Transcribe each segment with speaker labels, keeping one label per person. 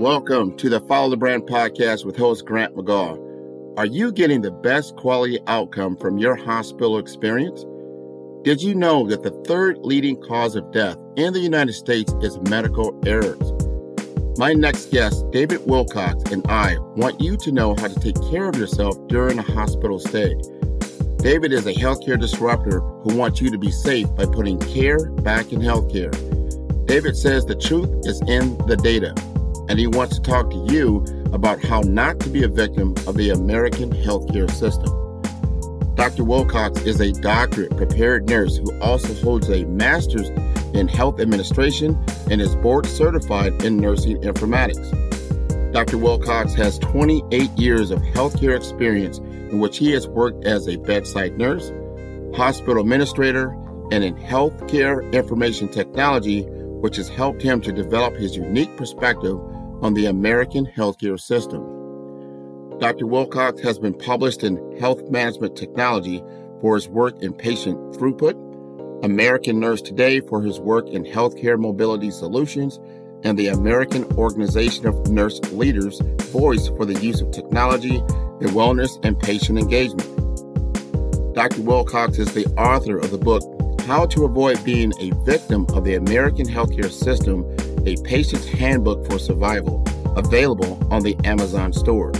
Speaker 1: Welcome to the Follow the Brand podcast with host Grant McGaugh. Are you getting the best quality outcome from your hospital experience? Did you know that the third leading cause of death in the United States is medical errors? My next guest, David Wilcox, and I want you to know how to take care of yourself during a hospital stay. David is a healthcare disruptor who wants you to be safe by putting care back in healthcare. David says the truth is in the data, and he wants to talk to you about how not to be a victim of the American healthcare system. Dr. Wilcox is a doctorate prepared nurse who also holds a master's in health administration and is board certified in nursing informatics. Dr. Wilcox has 28 years of healthcare experience in which he has worked as a bedside nurse, hospital administrator, and in healthcare information technology, which has helped him to develop his unique perspective on the American healthcare system. Dr. Wilcox has been published in Health Management Technology for his work in patient throughput, American Nurse Today for his work in healthcare mobility solutions, and the American Organization of Nurse Leaders Voice for the use of technology in wellness and patient engagement. Dr. Wilcox is the author of the book How to Avoid Being a Victim of the American Healthcare System a patient's handbook for survival, available on the Amazon store.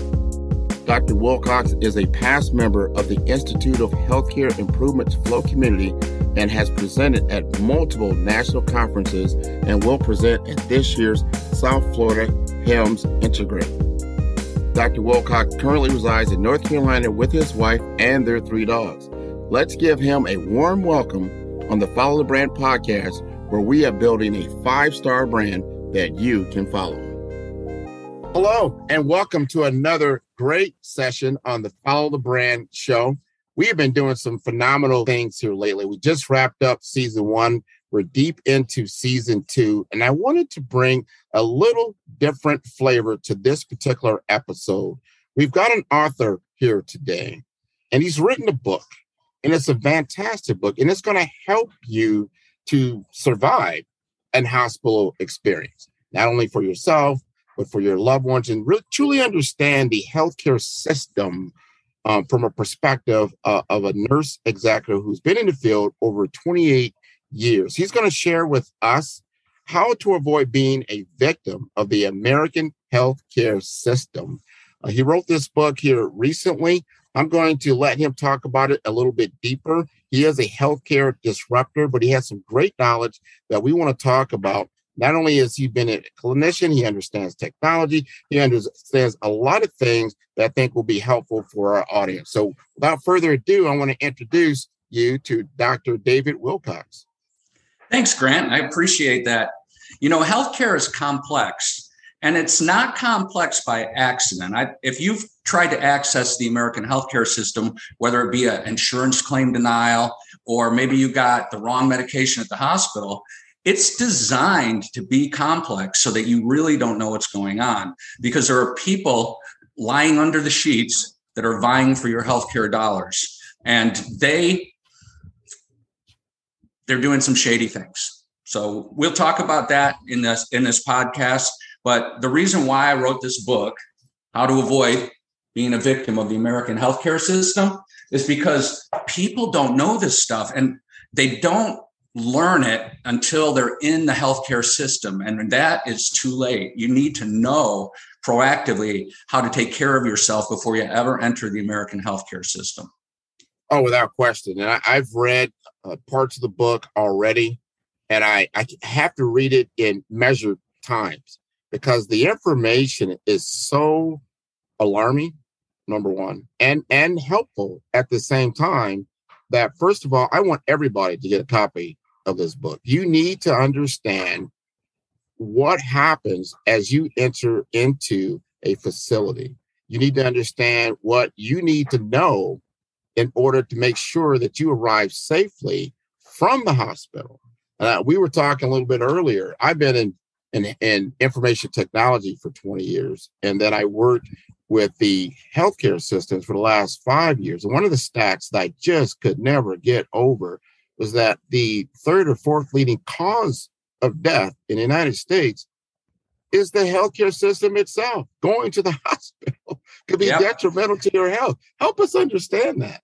Speaker 1: Dr. Wilcox is a past member of the Institute of Healthcare Improvements Flow Community and has presented at multiple national conferences and will present at this year's South Florida HIMSS Integrate. Dr. Wilcox currently resides in North Carolina with his wife and their three dogs. Let's give him a warm welcome on the Follow the Brand podcast, where we are building a five star brand that you can follow. Hello, and welcome to another great session on the Follow the Brand show. We have been doing some phenomenal things here lately. We just wrapped up season one. We're deep into season two, and I wanted to bring a little different flavor to this particular episode. We've got an author here today, and he's written a book, and it's a fantastic book, and it's going to help you to survive an hospital experience, not only for yourself, but for your loved ones, and really truly understand the healthcare system um, from a perspective uh, of a nurse executive who's been in the field over 28 years. He's going to share with us how to avoid being a victim of the American healthcare system. Uh, he wrote this book here recently. I'm going to let him talk about it a little bit deeper. He is a healthcare disruptor, but he has some great knowledge that we want to talk about. Not only has he been a clinician, he understands technology, he understands a lot of things that I think will be helpful for our audience. So, without further ado, I want to introduce you to Dr. David Wilcox.
Speaker 2: Thanks, Grant. I appreciate that. You know, healthcare is complex and it's not complex by accident. I, if you've tried to access the American healthcare system, whether it be an insurance claim denial or maybe you got the wrong medication at the hospital, it's designed to be complex so that you really don't know what's going on because there are people lying under the sheets that are vying for your healthcare dollars, and they they're doing some shady things. So we'll talk about that in this in this podcast. But the reason why I wrote this book, How to Avoid Being a Victim of the American Healthcare System, is because people don't know this stuff and they don't learn it until they're in the healthcare system. And that is too late. You need to know proactively how to take care of yourself before you ever enter the American healthcare system.
Speaker 1: Oh, without question. And I, have read uh, parts of the book already, and I, I have to read it in measured times because the information is so alarming, number one, and and helpful at the same time. That first of all, I want everybody to get a copy of this book. You need to understand what happens as you enter into a facility. You need to understand what you need to know in order to make sure that you arrive safely from the hospital. Uh, we were talking a little bit earlier. I've been in, in, in information technology for 20 years, and then I worked with the healthcare systems for the last five years. And one of the stats that I just could never get over was that the third or fourth leading cause of death in the United States is the healthcare system itself. Going to the hospital could be yep. detrimental to your health. Help us understand that.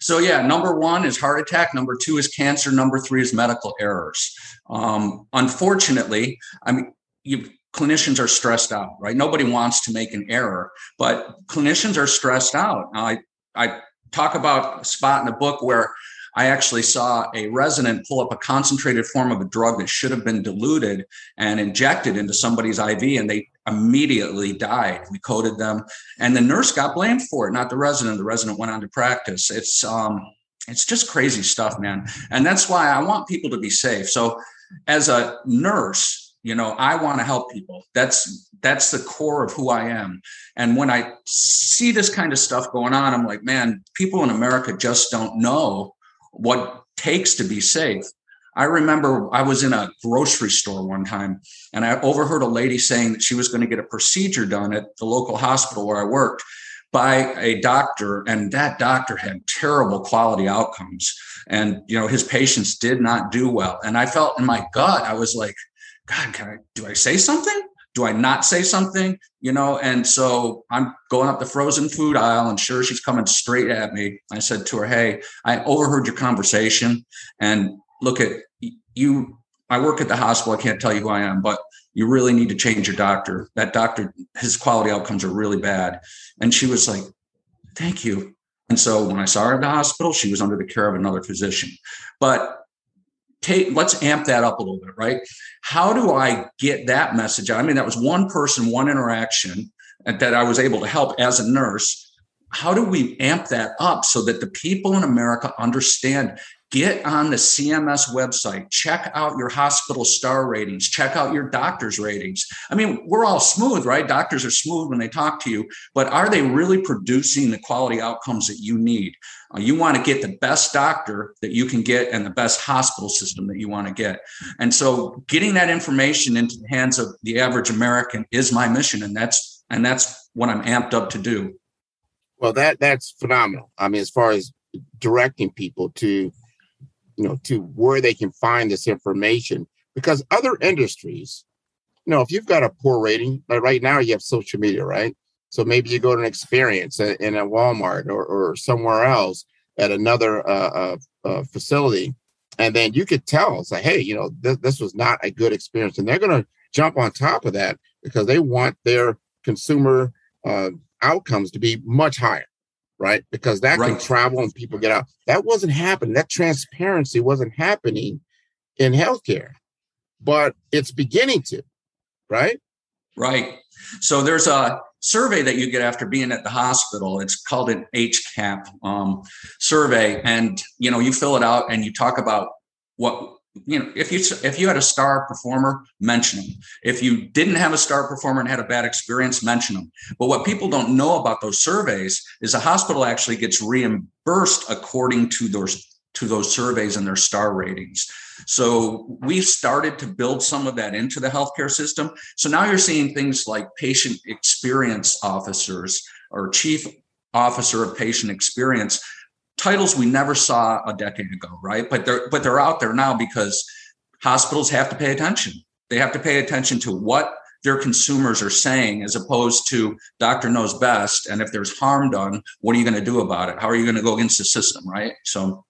Speaker 2: So, yeah, number one is heart attack. Number two is cancer. Number three is medical errors. Um, unfortunately, I mean, you, clinicians are stressed out, right? Nobody wants to make an error, but clinicians are stressed out. I, I talk about a spot in the book where I actually saw a resident pull up a concentrated form of a drug that should have been diluted and injected into somebody's IV, and they immediately died. We coded them, and the nurse got blamed for it, not the resident. The resident went on to practice. It's um, it's just crazy stuff, man. And that's why I want people to be safe. So, as a nurse, you know, I want to help people. That's that's the core of who I am. And when I see this kind of stuff going on, I'm like, man, people in America just don't know what takes to be safe. I remember I was in a grocery store one time and I overheard a lady saying that she was going to get a procedure done at the local hospital where I worked by a doctor and that doctor had terrible quality outcomes and you know his patients did not do well and I felt in my gut I was like god can I do I say something do I not say something? You know, and so I'm going up the frozen food aisle and sure she's coming straight at me. I said to her, Hey, I overheard your conversation and look at you. I work at the hospital. I can't tell you who I am, but you really need to change your doctor. That doctor, his quality outcomes are really bad. And she was like, Thank you. And so when I saw her at the hospital, she was under the care of another physician. But take let's amp that up a little bit right? How do i get that message i mean that was one person one interaction that i was able to help as a nurse. How do we amp that up so that the people in america understand get on the CMS website, check out your hospital star ratings, check out your doctor's ratings. I mean, we're all smooth, right? Doctors are smooth when they talk to you, but are they really producing the quality outcomes that you need? Uh, you want to get the best doctor that you can get and the best hospital system that you want to get. And so getting that information into the hands of the average American is my mission and that's and that's what I'm amped up to do.
Speaker 1: Well, that that's phenomenal. I mean, as far as directing people to you know, to where they can find this information because other industries, you know, if you've got a poor rating, like right now you have social media, right? So maybe you go to an experience in a Walmart or, or somewhere else at another uh, uh, uh, facility, and then you could tell, say, hey, you know, th- this was not a good experience, and they're going to jump on top of that because they want their consumer uh, outcomes to be much higher right? Because that right. can travel and people get out. That wasn't happening. That transparency wasn't happening in healthcare, but it's beginning to, right?
Speaker 2: Right. So there's a survey that you get after being at the hospital. It's called an HCAHPS um, survey, and you know you fill it out and you talk about what you know if you if you had a star performer mention them if you didn't have a star performer and had a bad experience mention them but what people don't know about those surveys is a hospital actually gets reimbursed according to those to those surveys and their star ratings. So we've started to build some of that into the healthcare system. So now you're seeing things like patient experience officers or chief officer of patient experience titles we never saw a decade ago, right? But they're but they're out there now because hospitals have to pay attention. They have to pay attention to what their consumers are saying as opposed to doctor knows best and if there's harm done what are you going to do about it how are you going to go against the system right so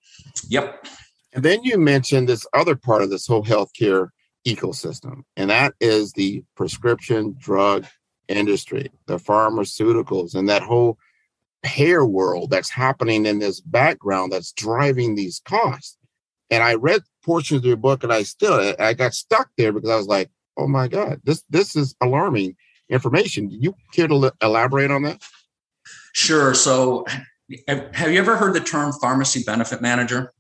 Speaker 2: yep
Speaker 1: and then you mentioned this other part of this whole healthcare ecosystem and that is the prescription drug industry the pharmaceuticals and that whole payer world that's happening in this background that's driving these costs. And I read portions of your book and I still I got stuck there because I was like, oh my God, this this is alarming information. Do you care to elaborate on that?
Speaker 2: Sure. So have you ever heard the term pharmacy benefit manager?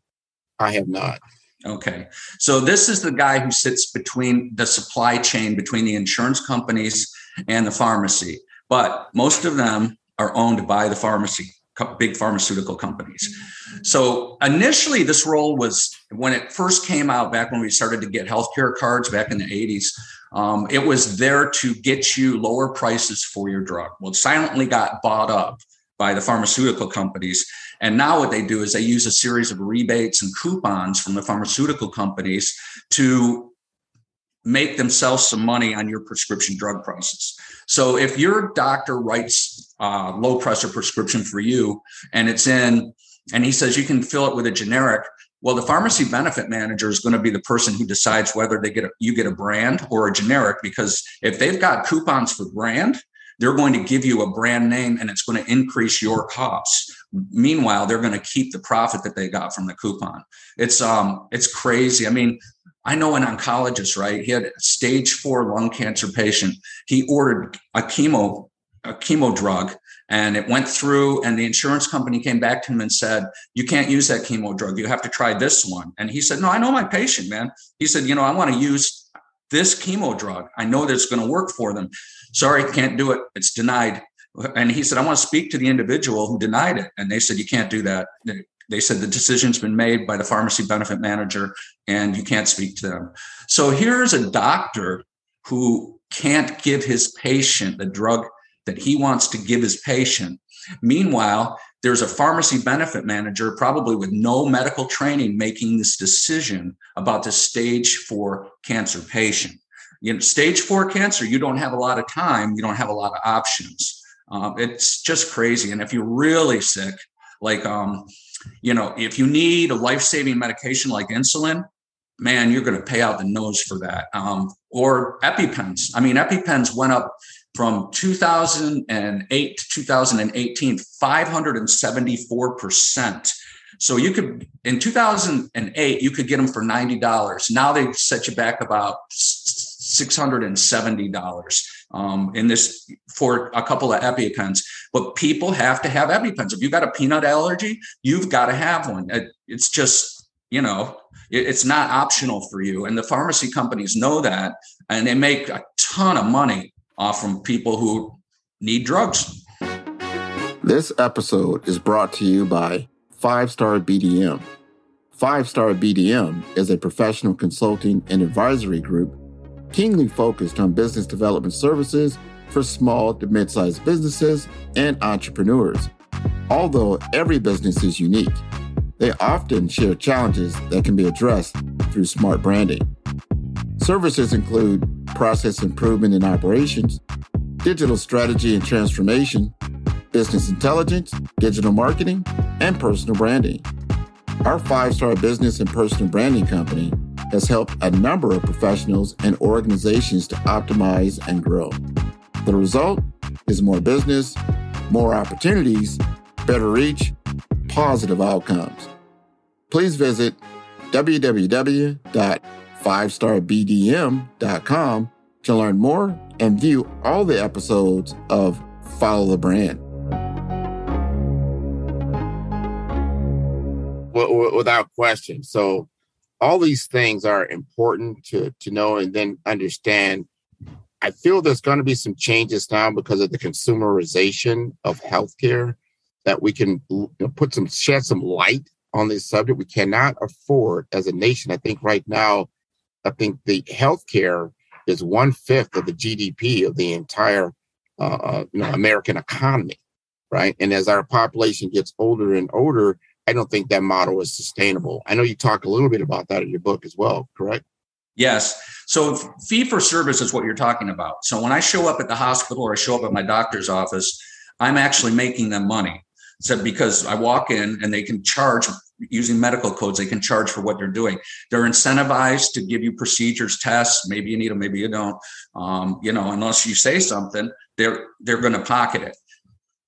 Speaker 1: I have not.
Speaker 2: Okay. So this is the guy who sits between the supply chain between the insurance companies and the pharmacy. But most of them are owned by the pharmacy big pharmaceutical companies. So initially, this role was when it first came out back when we started to get healthcare cards back in the 80s. Um, it was there to get you lower prices for your drug. Well, it silently got bought up by the pharmaceutical companies. And now what they do is they use a series of rebates and coupons from the pharmaceutical companies to make themselves some money on your prescription drug prices. So if your doctor writes a low pressure prescription for you and it's in, and he says you can fill it with a generic, well, the pharmacy benefit manager is going to be the person who decides whether they get a, you get a brand or a generic because if they've got coupons for brand, they're going to give you a brand name and it's going to increase your costs. Meanwhile, they're going to keep the profit that they got from the coupon. It's um it's crazy. I mean, I know an oncologist, right? He had a stage four lung cancer patient. He ordered a chemo, a chemo drug, and it went through. And the insurance company came back to him and said, "You can't use that chemo drug. You have to try this one." And he said, "No, I know my patient, man." He said, "You know, I want to use this chemo drug. I know that it's going to work for them. Sorry, can't do it. It's denied." And he said, "I want to speak to the individual who denied it." And they said, "You can't do that they said the decision's been made by the pharmacy benefit manager and you can't speak to them. So here's a doctor who can't give his patient the drug that he wants to give his patient. Meanwhile, there's a pharmacy benefit manager, probably with no medical training, making this decision about the stage four cancer patient. You know, stage four cancer, you don't have a lot of time, you don't have a lot of options. Um, it's just crazy. And if you're really sick, like um, you know, if you need a life saving medication like insulin, man, you're going to pay out the nose for that. Um, or EpiPens. I mean, EpiPens went up from 2008 to 2018, 574%. So you could, in 2008, you could get them for $90. Now they set you back about $670 um, in this for a couple of EpiPens. But people have to have EpiPens. If you've got a peanut allergy, you've got to have one. It's just, you know, it's not optional for you. And the pharmacy companies know that, and they make a ton of money off from people who need drugs. This episode is brought to you by Five Star BDM. Five Star BDM is a professional consulting and advisory group keenly focused on business development services for small to mid sized businesses and entrepreneurs. Although every business is unique, they often share challenges that can be addressed through smart branding. Services include process improvement in operations, digital strategy and transformation, business intelligence, digital marketing, and personal branding. Our five star business and personal branding company has helped a number of professionals and organizations to optimize and grow. The result is more business, more opportunities, better reach, positive outcomes. Please visit www.fivestarbdm.com to learn more and view all the episodes of Follow the Brand. Without question. So, all these things are important to to know and then understand. I feel there's going to be some changes now because of the consumerization of healthcare that we can you know, put some shed some light on this subject. We cannot afford as a nation. I think right now, I think the healthcare is one fifth of the GDP of the entire uh, uh, you know, American economy.
Speaker 1: right? And as our population gets older and older, I don't think that model is sustainable. I know you talk a little bit about that in your book as well, correct?
Speaker 2: Yes. So fee for service is what you're talking about. So when I show up at the hospital or I show up at my doctor's office, I'm actually making them money. So because I walk in and they can charge using medical codes, they can charge for what they're doing. They're incentivized to give you procedures, tests. Maybe you need them, maybe you don't. Um, you know, unless you say something, they're they're going to pocket it.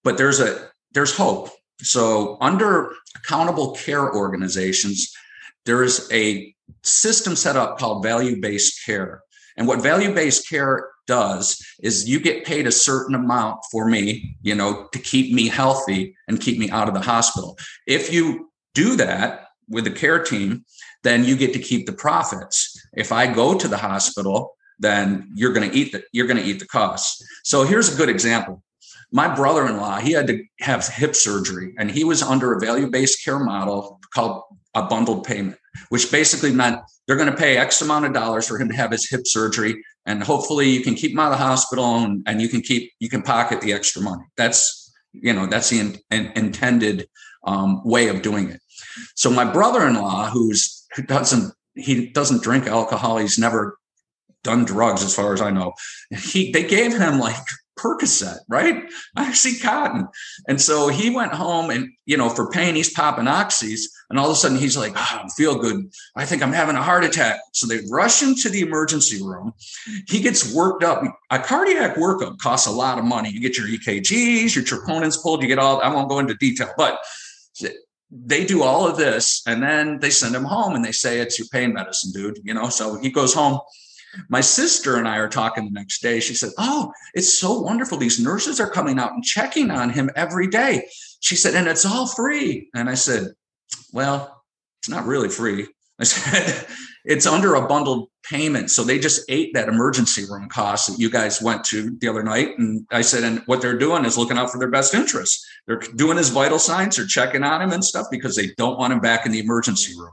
Speaker 2: But there's a there's hope. So under accountable care organizations, there is a system set up called value based care. And what value based care does is you get paid a certain amount for me, you know, to keep me healthy and keep me out of the hospital. If you do that with the care team, then you get to keep the profits. If I go to the hospital, then you're going to eat the you're going to eat the costs. So here's a good example. My brother-in-law, he had to have hip surgery and he was under a value-based care model called a bundled payment which basically meant they're going to pay X amount of dollars for him to have his hip surgery. And hopefully you can keep him out of the hospital and, and you can keep, you can pocket the extra money. That's, you know, that's the in, in, intended um, way of doing it. So my brother-in-law, who's, who doesn't, he doesn't drink alcohol. He's never done drugs as far as I know. He, they gave him like Percocet, right? Oxycontin. And so he went home and, you know, for pain, he's popping oxys. And all of a sudden he's like, oh, I feel good. I think I'm having a heart attack. So they rush him to the emergency room. He gets worked up. A cardiac workup costs a lot of money. You get your EKGs, your troponins pulled, you get all, I won't go into detail, but they do all of this and then they send him home and they say it's your pain medicine dude you know so he goes home my sister and I are talking the next day. She said, Oh, it's so wonderful. These nurses are coming out and checking on him every day. She said, And it's all free. And I said, Well, it's not really free. I said, It's under a bundled payment. So they just ate that emergency room cost that you guys went to the other night. And I said, And what they're doing is looking out for their best interests. They're doing his vital signs, they're checking on him and stuff because they don't want him back in the emergency room.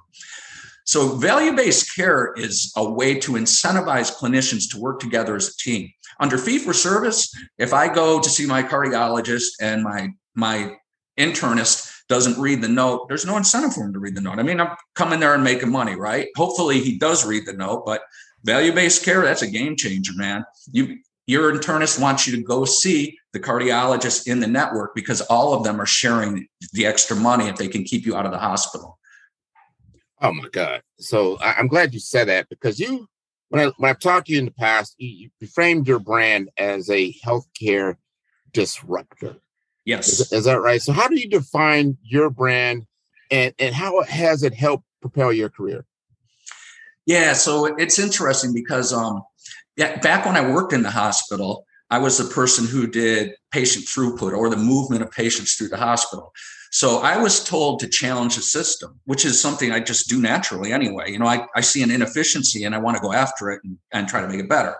Speaker 2: So, value based care is a way to incentivize clinicians to work together as a team. Under fee for service, if I go to see my cardiologist and my my internist doesn't read the note, there's no incentive for him to read the note. I mean, I'm coming there and making money, right? Hopefully, he does read the note, but value based care that's a game changer, man. You your internist wants you to go see the cardiologist in the network because all of them are sharing the extra money if they can keep you out of the hospital.
Speaker 1: Oh my God! So I, am glad you said that because you, when I when I've talked to you in the past, you, you framed your brand as a healthcare disruptor.
Speaker 2: Yes,
Speaker 1: is, is, that right? So how do you define your brand, and and how has it helped propel your career?
Speaker 2: Yeah, so it's interesting because um, yeah, back when I worked in the hospital, I was the person who did patient throughput or the movement of patients through the hospital. So I was told to challenge the system, which is something I just do naturally anyway. You know, I, I see an inefficiency and I want to go after it and, and try to make it better.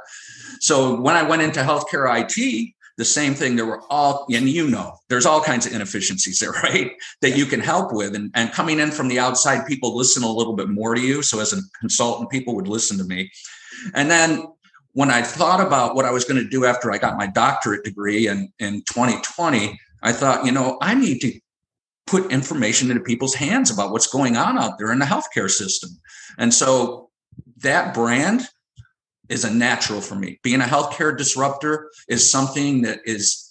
Speaker 2: So when I went into healthcare IT, the same thing. There were all, and you know, there's all kinds of inefficiencies there, right? That you can help with. And, and coming in from the outside, people listen a little bit more to you. So as a consultant, people would listen to me. And then when I thought about what I was going to do after I got my doctorate degree in, in 2020, I thought, you know, I need to put information into people's hands about what's going on out there in the healthcare system. And so that brand is a natural for me. Being a healthcare disruptor is something that is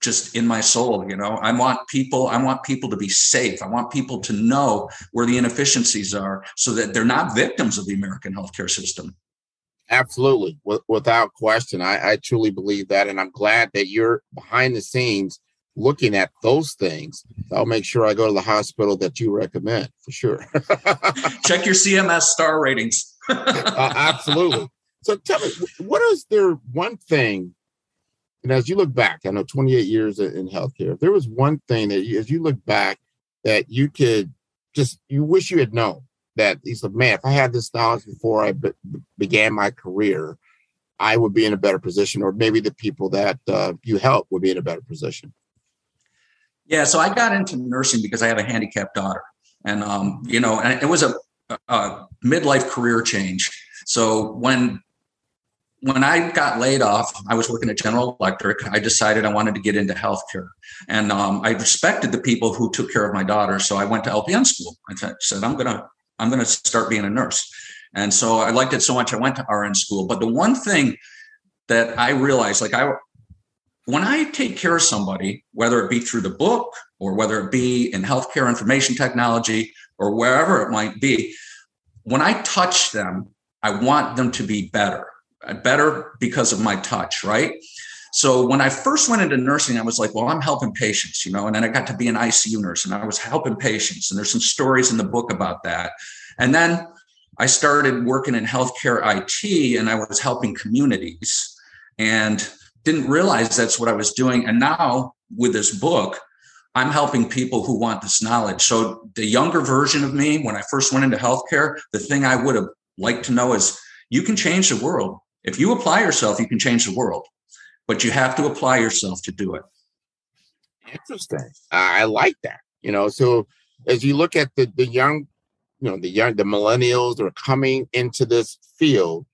Speaker 2: just in my soul you know? I want people i want people to be safe. I want people to know where the inefficiencies are so that they're not victims of the american healthcare system.
Speaker 1: Absolutely. Without question. I, I truly believe that and i'm glad that you're behind the scenes looking at those things, I'll make sure I go to the hospital that you recommend for sure.
Speaker 2: Check your CMS star ratings.
Speaker 1: uh, absolutely. So tell me, what is there one thing, and as you look back, I know 28 years in healthcare, if there was one thing that you, as you look back, that you could just, you wish you had known that he said, man, if I had this knowledge before I be- began my career, I would be in a better position, or maybe the people that uh, you help would be in a better position.
Speaker 2: Yeah, so I got into nursing because I have a handicapped daughter, and um, you know, and it was a, a midlife career change. So when when I got laid off, I was working at General Electric. I decided I wanted to get into healthcare, and um, I respected the people who took care of my daughter. So I went to LPN school. I said, "I'm gonna, I'm gonna start being a nurse." And so I liked it so much, I went to RN school. But the one thing that I realized, like I, when I take care of somebody, whether it be through the book or whether it be in healthcare information technology or wherever it might be, when I touch them, I want them to be better uh, better because of my touch, right? So when I first went into nursing, I was like, well, I'm helping patients, you know, and then I got to be an ICU nurse and I was helping patients. And there's some stories in the book about that. And then I started working in healthcare IT and I was helping communities and didn't realize that's what I was doing. And now with this book, I'm helping people who want this knowledge. So the younger version of me, when I first went into healthcare, the thing I would have liked to know is you can change the world if you apply yourself, you can change the world, but you have to apply yourself to do it.
Speaker 1: Interesting. I like that. You know, so as you look at the the young, you know, the young the millennials are coming into this field,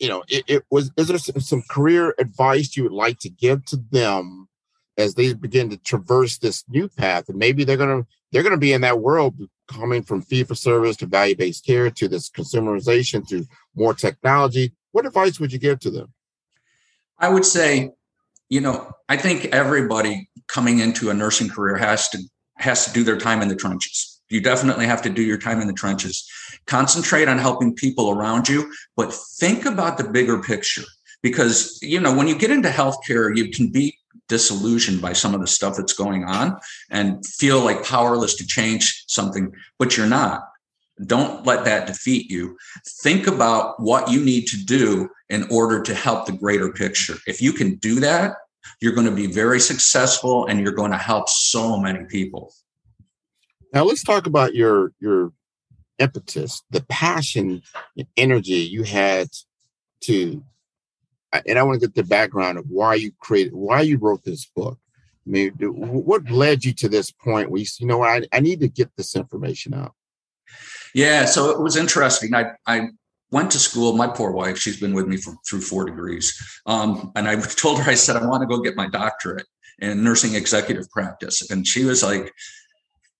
Speaker 1: you know, it, it was is there some, some career advice you would like to give to them as they begin to traverse this new path and maybe they're to they're to be in that world coming from fee for service to value based care to this consumerization to more technology what advice would you give to them?
Speaker 2: I would say, you know, I think everybody coming into a nursing career has to has to do their time in the trenches. You definitely have to do your time in the trenches. Concentrate on helping people around you, but think about the bigger picture because you know when you get into healthcare you can be disillusioned by some of the stuff that's going on and feel like powerless to change something but you're not don't let that defeat you. Think about what you need to do in order to help the greater picture. If you can do that, you're going to be very successful and you're going to help so many people.
Speaker 1: Now let's talk about your your impetus, the passion and energy you had to and I want to get the background of why you created why you wrote this book. I mean, what led you to this point where you, you know I, I need to get this information out?
Speaker 2: Yeah, so it was interesting. I I went to school. My poor wife, she's been with me for, through four degrees, um, and I told her I said I want to go get my doctorate in nursing executive practice, and she was like,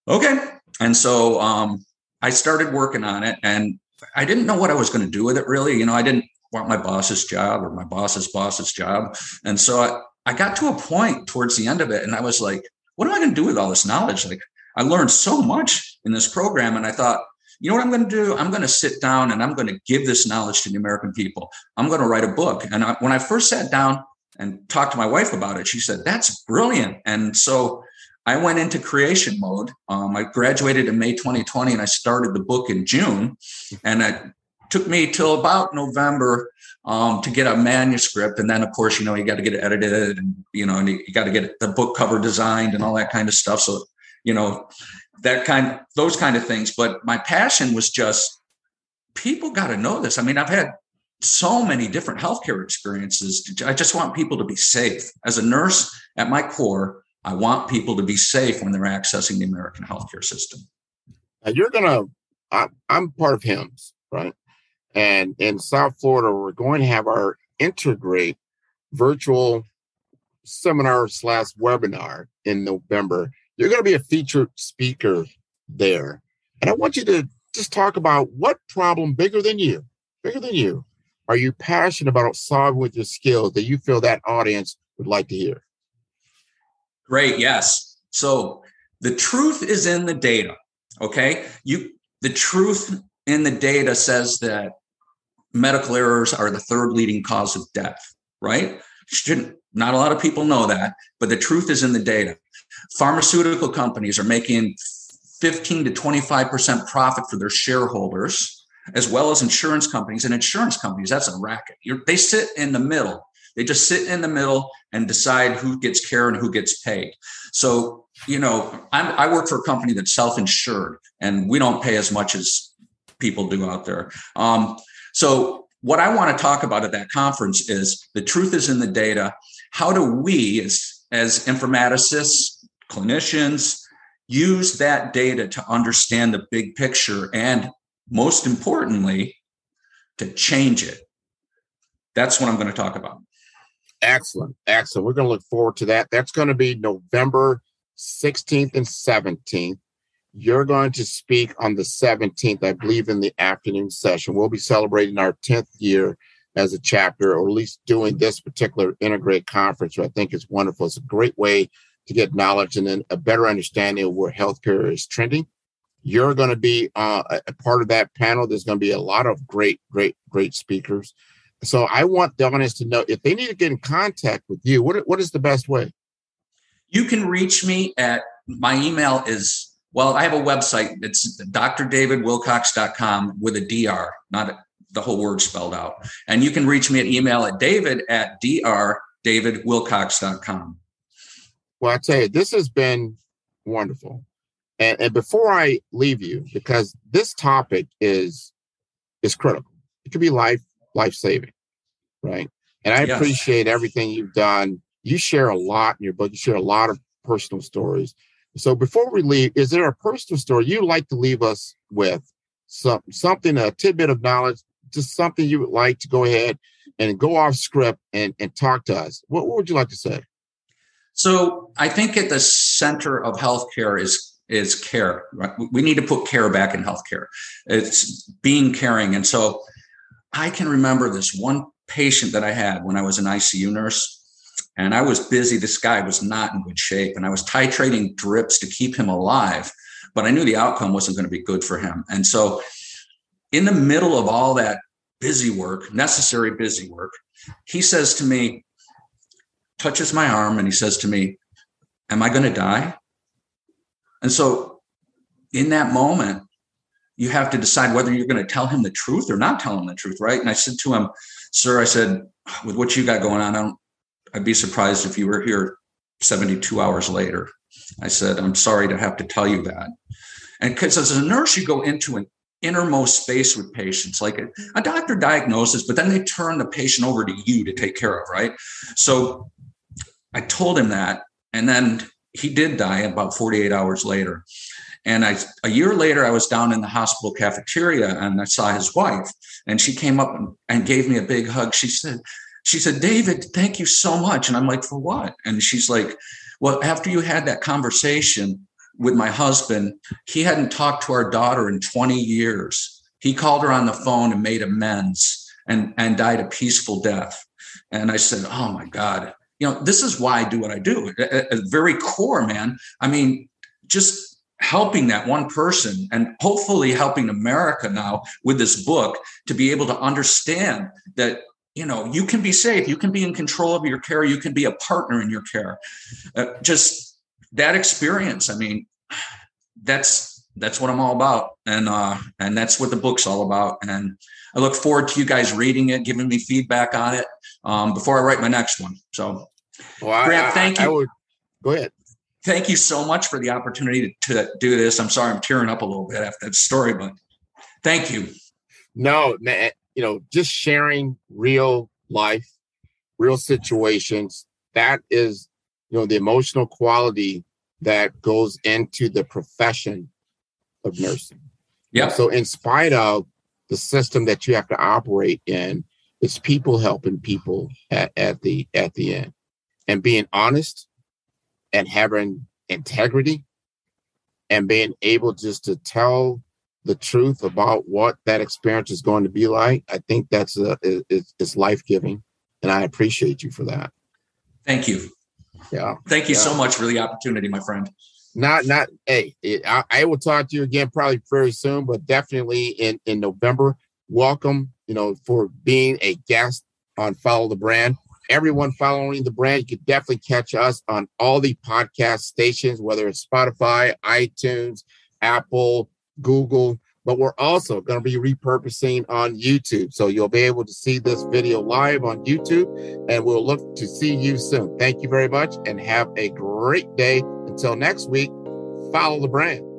Speaker 2: "Okay." And so um, I started working on it, and I didn't know what I was going to do with it. Really, you know, I didn't want my boss's job or my boss's boss's job, and so I, I got to a point towards the end of it, and I was like, "What am I going to do with all this knowledge?" Like, I learned so much in this program, and I thought you know what I'm going to do? I'm going to sit down and I'm going to give this knowledge to the American people. I'm going to write a book. And I, when I first sat down and talked to my wife about it, she said, That's brilliant. And so I went into creation mode. Um, I graduated in May 2020 and I started the book in June. And it took me till about November um, to get a manuscript. And then, of course, you know, you got to get it edited and, you know, and you, you got to get the book cover designed and all that kind of stuff. So, you know, that kind those kind of things but my passion was just people got to know this i mean i've had so many different healthcare experiences i just want people to be safe as a nurse at my core i want people to be safe when they're accessing the american healthcare system
Speaker 1: now you're gonna I, i'm part of HIMSS right and in south florida we're going to have our integrate virtual seminar slash webinar in november you're going to be a featured speaker there. And I want you to just talk about what problem bigger than you, bigger than you, are you passionate about solving with your skills that you feel that audience would like to hear?
Speaker 2: Great. Yes. So the truth is in the data. Okay. You, the truth in the data says that medical errors are the third leading cause of death, right? Shouldn't, not a lot of people know that, but the truth is in the data. Pharmaceutical companies are making 15 to 25% profit for their shareholders, as well as insurance companies. And insurance companies, that's a racket. You're, they sit in the middle. They just sit in the middle and decide who gets care and who gets paid. So, you know, I'm, i work for a company that's self insured and we don't pay as much as people do out there. Um, so, what I want to talk about at that conference is the truth is in the data. How do we, as, as informaticists, clinicians use that data to understand the big picture and most importantly to change it that's what I'm going to talk about.
Speaker 1: Excellent. Excellent. We're going to look forward to that. That's going to be November 16th and 17th. You're going to speak on the 17th, I believe, in the afternoon session. We'll be celebrating our 10th year as a chapter, or at least doing this particular integrate conference, which I think is wonderful. It's a great way to get knowledge and then a better understanding of where healthcare is trending. You're going to be uh, a part of that panel. There's going to be a lot of great, great, great speakers. So I want the audience to know if they need to get in contact with you, what, what is the best way?
Speaker 2: You can reach me at my email is well, I have a website. It's drdavidwilcox.com with a DR, not the whole word spelled out. And you can reach me at email at david at drdavidwilcox.com.
Speaker 1: Well, I tell you, this has been wonderful. And, and before I leave you, because this topic is is critical. It could be life life saving, right? And I yes. appreciate everything you've done. You share a lot in your book. You share a lot of personal stories. So before we leave, is there a personal story you'd like to leave us with? Some something, a tidbit of knowledge, just something you would like to go ahead and go off script and, and talk to us. What, what would you like to say?
Speaker 2: So I think at the center of healthcare is is care. Right? We need to put care back in healthcare. It's being caring. And so I can remember this one patient that I had when I was an ICU nurse and I was busy. This guy was not in good shape, and I was titrating drips to keep him alive. But I knew the outcome wasn't going to be good for him. And so, in the middle of all that busy work, necessary busy work, he says to me, touches my arm, and he says to me, Am I going to die? And so, in that moment, you have to decide whether you're going to tell him the truth or not tell him the truth, right? And I said to him, Sir, I said, with what you got going on, I don't I'd be surprised if you were here 72 hours later. I said, I'm sorry to have to tell you that. And because as a nurse, you go into an innermost space with patients, like a, a doctor diagnoses, but then they turn the patient over to you to take care of, right? So I told him that. And then he did die about 48 hours later. And I, a year later, I was down in the hospital cafeteria and I saw his wife, and she came up and, gave me a big hug. She said, she said, David, thank you so much. And I'm like, for what? And she's like, well, after you had that conversation with my husband, he hadn't talked to our daughter in 20 years. He called her on the phone and made amends and, and died a peaceful death. And I said, oh my God, you know, this is why I do what I do. At, at very core, man. I mean, just helping that one person and hopefully helping America now with this book to be able to understand that you know you can be safe you can be in control of your care you can be a partner in your care. Uh, just that experience i mean that's that's what i'm all about. And uh and that's what the book's all about. And i look forward to you guys reading it giving me feedback on it um before i write my next one. So
Speaker 1: well, Grant, I, thank you. I would, go ahead
Speaker 2: thank you so much for the opportunity to, to do this i'm sorry i'm tearing up a little bit after that story but thank you
Speaker 1: no man you know, just sharing real life, real situations. That is, you know, the emotional quality that goes into the profession of nursing.
Speaker 2: Yeah.
Speaker 1: So, in spite of the system that you have to operate in, it's people helping people at, at the at the end, and being honest, and having integrity, and being able just to tell the truth about what that experience is going to be like, I think that's a, is, is life giving, and I appreciate you for that.
Speaker 2: Thank you.
Speaker 1: Yeah.
Speaker 2: Thank you
Speaker 1: yeah.
Speaker 2: so much for the opportunity, my friend.
Speaker 1: Not, not. Hey, it, I, I will talk to you again probably very soon, but definitely in in November. Welcome, you know, for being a guest on Follow the Brand. Everyone following the brand, you can definitely catch us on all the podcast stations, whether it's Spotify, iTunes, Apple, Google, but we're also going to be repurposing on YouTube. So you'll be able to see this video live on YouTube, and we'll look to see you soon. Thank you very much and have a great day. Until next week, follow the brand.